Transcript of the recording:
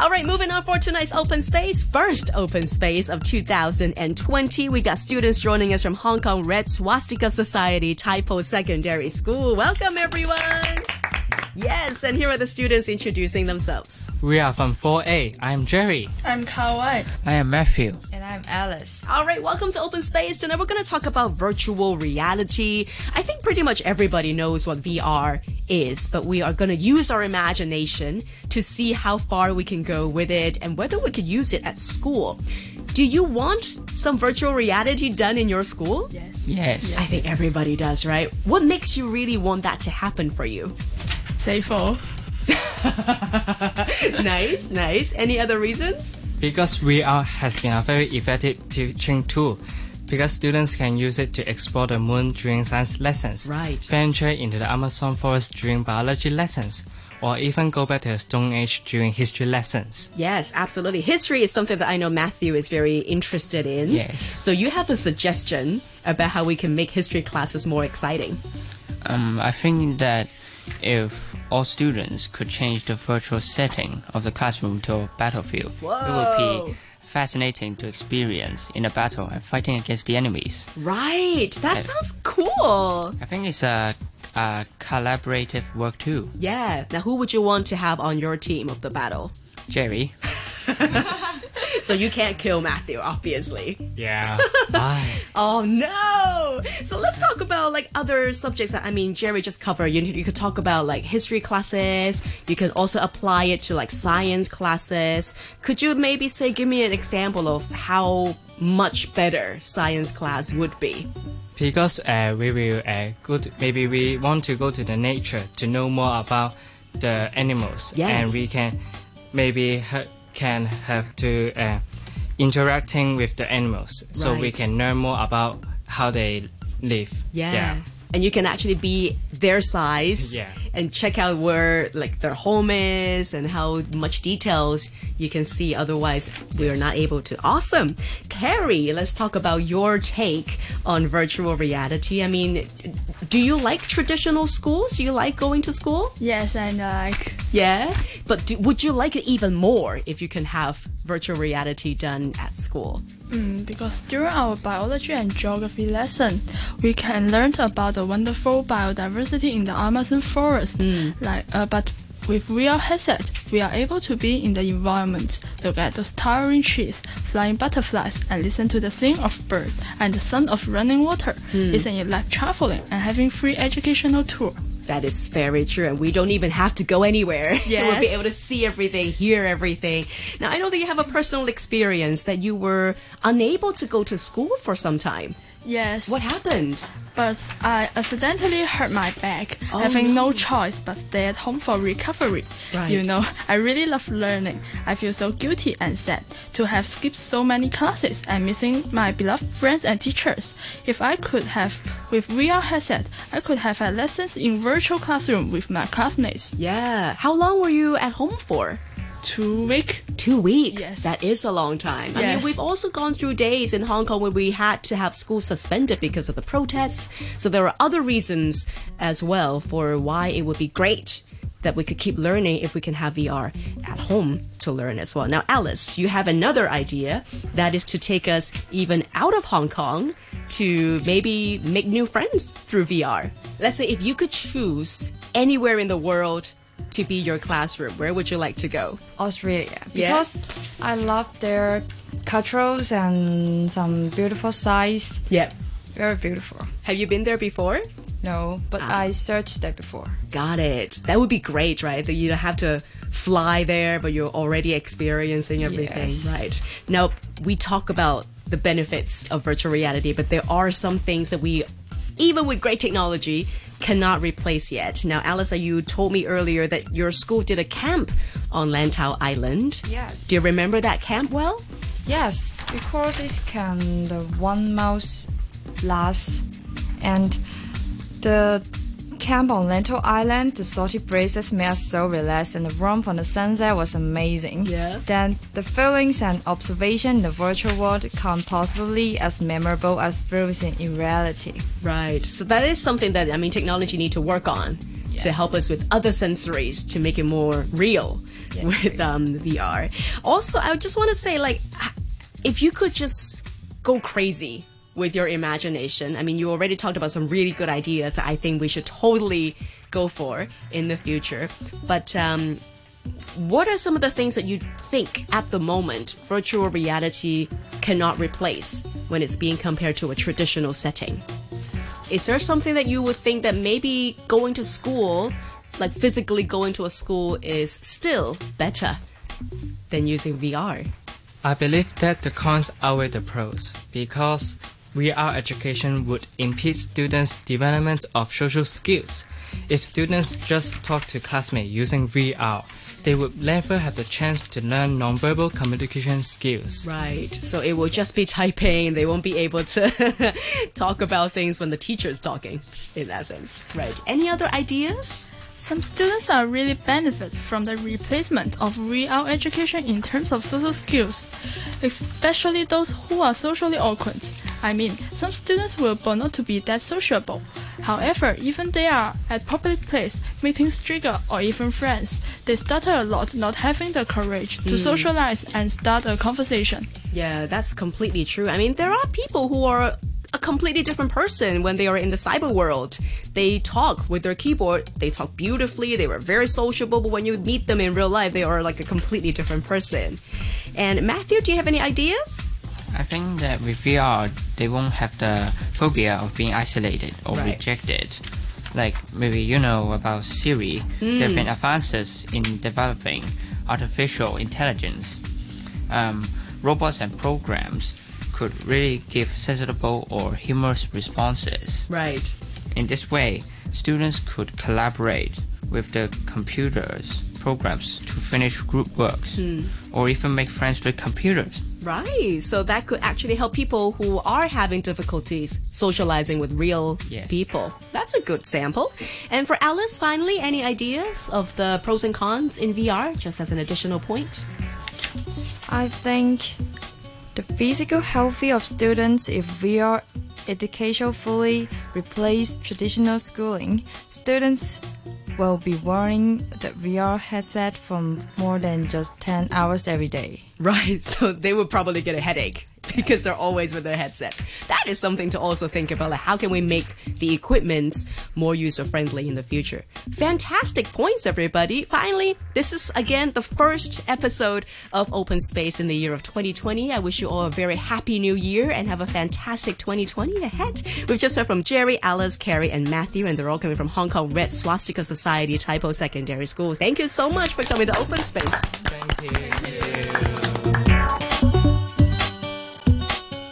All right, moving on for tonight's open space. First open space of 2020. We got students joining us from Hong Kong Red Swastika Society Tai Po Secondary School. Welcome, everyone. Yes, and here are the students introducing themselves. We are from 4A. I'm Jerry. I'm Kawai. I am Matthew. And I'm Alice. All right, welcome to Open Space. Tonight we're going to talk about virtual reality. I think pretty much everybody knows what VR is, but we are going to use our imagination to see how far we can go with it and whether we could use it at school. Do you want some virtual reality done in your school? Yes. Yes. I think everybody does, right? What makes you really want that to happen for you? Say four. nice, nice. Any other reasons? Because VR has been a very effective teaching tool. Because students can use it to explore the moon during science lessons, Right. venture into the Amazon forest during biology lessons, or even go back to the Stone Age during history lessons. Yes, absolutely. History is something that I know Matthew is very interested in. Yes. So you have a suggestion about how we can make history classes more exciting. Um, I think that if all students could change the virtual setting of the classroom to a battlefield, it would be fascinating to experience in a battle and fighting against the enemies. Right. That sounds cool. I think it's a, a collaborative work too. Yeah. Now, who would you want to have on your team of the battle? Jerry, So you can't kill Matthew, obviously. Yeah. Bye. Oh no! So let's talk about like other subjects that I mean Jerry just covered. You, you could talk about like history classes. You can also apply it to like science classes. Could you maybe say give me an example of how much better science class would be? because uh, we will uh, go to, maybe we want to go to the nature to know more about the animals Yes. and we can maybe ha- can have to uh, interacting with the animals. So we can learn more about how they live. Yeah. And you can actually be their size. Yeah. And check out where like their home is and how much details you can see. Otherwise, we are not able to. Awesome. Carrie, let's talk about your take on virtual reality. I mean, do you like traditional schools? Do you like going to school? Yes, and like Yeah. But do, would you like it even more if you can have virtual reality done at school? mm, because during our biology and geography lesson, we can learn about the wonderful biodiversity in the Amazon forest. Like, uh, but with real headset, we are able to be in the environment, look at those towering trees, flying butterflies, and listen to the sing of bird and the sound of running water. It's an like traveling and having free educational tour. That is very true, and we don't even have to go anywhere. we'll be able to see everything, hear everything. Now, I know that you have a personal experience that you were unable to go to school for some time. Yes. What happened? But I accidentally hurt my back, Oh, having no. no. choice but stay at home for recovery. Right. You know, I really love learning. I feel so guilty and sad to have skipped so many classes and missing my beloved friends and teachers. If I could have, with VR headset, I could have had lessons in virtual classroom with my classmates. Yeah. How long were you at home for? Two week. Two weeks. Yes. That is a long time. Yes. I mean, we've also gone through days in Hong Kong where we had to have school suspended because of the protests. So there are other reasons as well for why it would be great that we could keep learning if we can have VR at home to learn as well. Now, Alice, you have another idea that is to take us even out of Hong Kong to maybe make new friends through VR. Let's say if you could choose anywhere in the world to be your classroom, where would you like to go? Australia. Yeah? Because I love their cultures and some beautiful sights. Yep. Very beautiful. Have you been there before? No, but Ah. I searched that before. Got it. That would be great, right? That you don't have to fly there, but you're already experiencing everything, Yes. right? Now, we talk about the benefits of virtual reality, but there are some things that we, even with great technology, cannot replace yet. Now, Alice, you told me earlier that your school did a camp on Lantau Island. Yes. Do you remember that camp well? Yes, because it can the one month last and the camp on Lantau Island, the salty breezes made us so relaxed and the warmth from the sunset was amazing. Yeah. Then the feelings and observation in the virtual world come possibly as memorable as experiencing in reality. Right. So that is something that I mean technology need to work on to help us with other sensories to make it more real. with um, VR. Also, I just want to say, like, if you could just go crazy with your imagination. I mean, you already talked about some really good ideas that I think we should totally go for in the future. But um, what are some of the things that you think at the moment virtual reality cannot replace when it's being compared to a traditional setting? Is there something that you would think that maybe going to school, like physically going to a school, is still better than using VR? I believe that the cons outweigh the pros because VR education would impede students' development of social skills. If students just talk to classmates using VR, they would never have the chance to learn nonverbal communication skills. Right. So it will just be typing. They won't be able to talk about things when the teacher's talking, in that sense. Right. Any other ideas? Some students are really benefit from the replacement of real education in terms of social skills, especially those who are socially awkward. I mean, some students will born not to be that sociable. However, even they are at public place, meeting stranger or even friends, they stutter a lot not having the courage to hmm. socialize and start a conversation. Yeah, that's completely true. I mean, there are people who are a completely different person when they are in the cyber world. They talk with their keyboard, they talk beautifully, they were very sociable, but when you meet them in real life, they are like a completely different person. And Matthew, do you have any ideas? I think that with VR, they won't have the phobia of being isolated or Right. rejected. Like maybe you know about Siri, there have Hmm. been advances in developing artificial intelligence. Um, robots and programs could really give sensible or humorous responses. Right. In this way, students could collaborate with the computers programs to finish group works hmm. or even make friends with computers. Right. So that could actually help people who are having difficulties socializing with real Yes. people. That's a good sample. And for Alice, finally, any ideas of the pros and cons in VR, just as an additional point? I think the physical healthy of students if VR education fully replace traditional schooling, students will be wearing the VR headset for more than just 10 hours every day. Right. So they will probably get a headache because they're always with their headsets. That is something to also think about. Like, how can we make the equipment more user friendly in the future? Fantastic points, everybody. Finally, this is again the first episode of Open Space in the year of 2020. I wish you all a very happy new year and have a fantastic 2020 ahead. We've just heard from Jerry, Alice, Carrie, and Matthew, and they're all coming from Hong Kong Red Swastika Society Tai Po Secondary School. Thank you so much for coming to Open Space.